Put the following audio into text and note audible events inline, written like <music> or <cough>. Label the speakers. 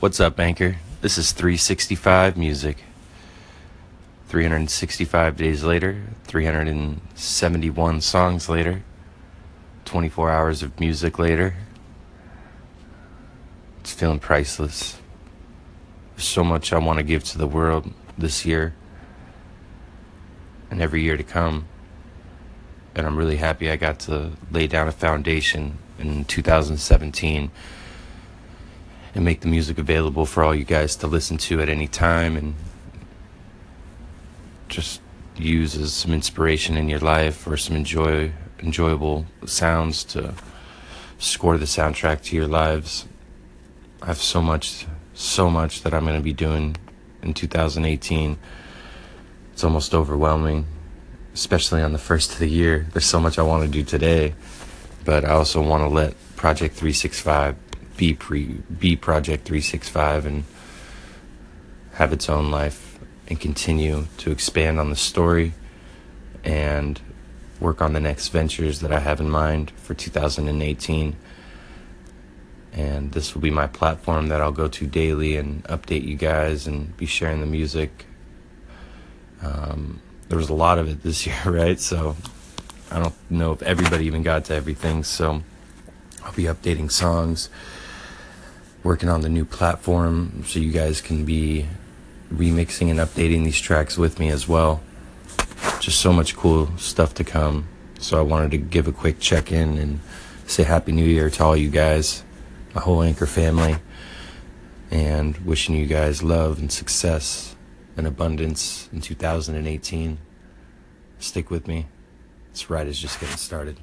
Speaker 1: What's up, Anchor? This is 365 Music. 365 days later, 371 songs later, 24 hours of music later. It's feeling priceless. There's so much I want to give to the world this year and every year to come. And I'm really happy I got to lay down a foundation in 2017 and make the music available for all you guys to listen to at any time and just use as some inspiration in your life or some enjoy enjoyable sounds to score the soundtrack to your lives. I have so much so much that I'm going to be doing in 2018. It's almost overwhelming, especially on the first of the year. There's so much I want to do today, but I also want to let Project 365 be pre be Project 365 and have its own life and continue to expand on the story and work on the next ventures that I have in mind for 2018. And this will be my platform that I'll go to daily and update you guys and be sharing the music. Um, there was a lot of it this <laughs> year, right? So I don't know if everybody even got to everything. So I'll be updating songs working on the new platform so you guys can be remixing and updating these tracks with me as well. Just so much cool stuff to come. So I wanted to give a quick check in and say Happy New Year to all you guys, my whole Anchor family, and wishing you guys love and success and abundance in 2018. Stick with me. This ride is just getting started.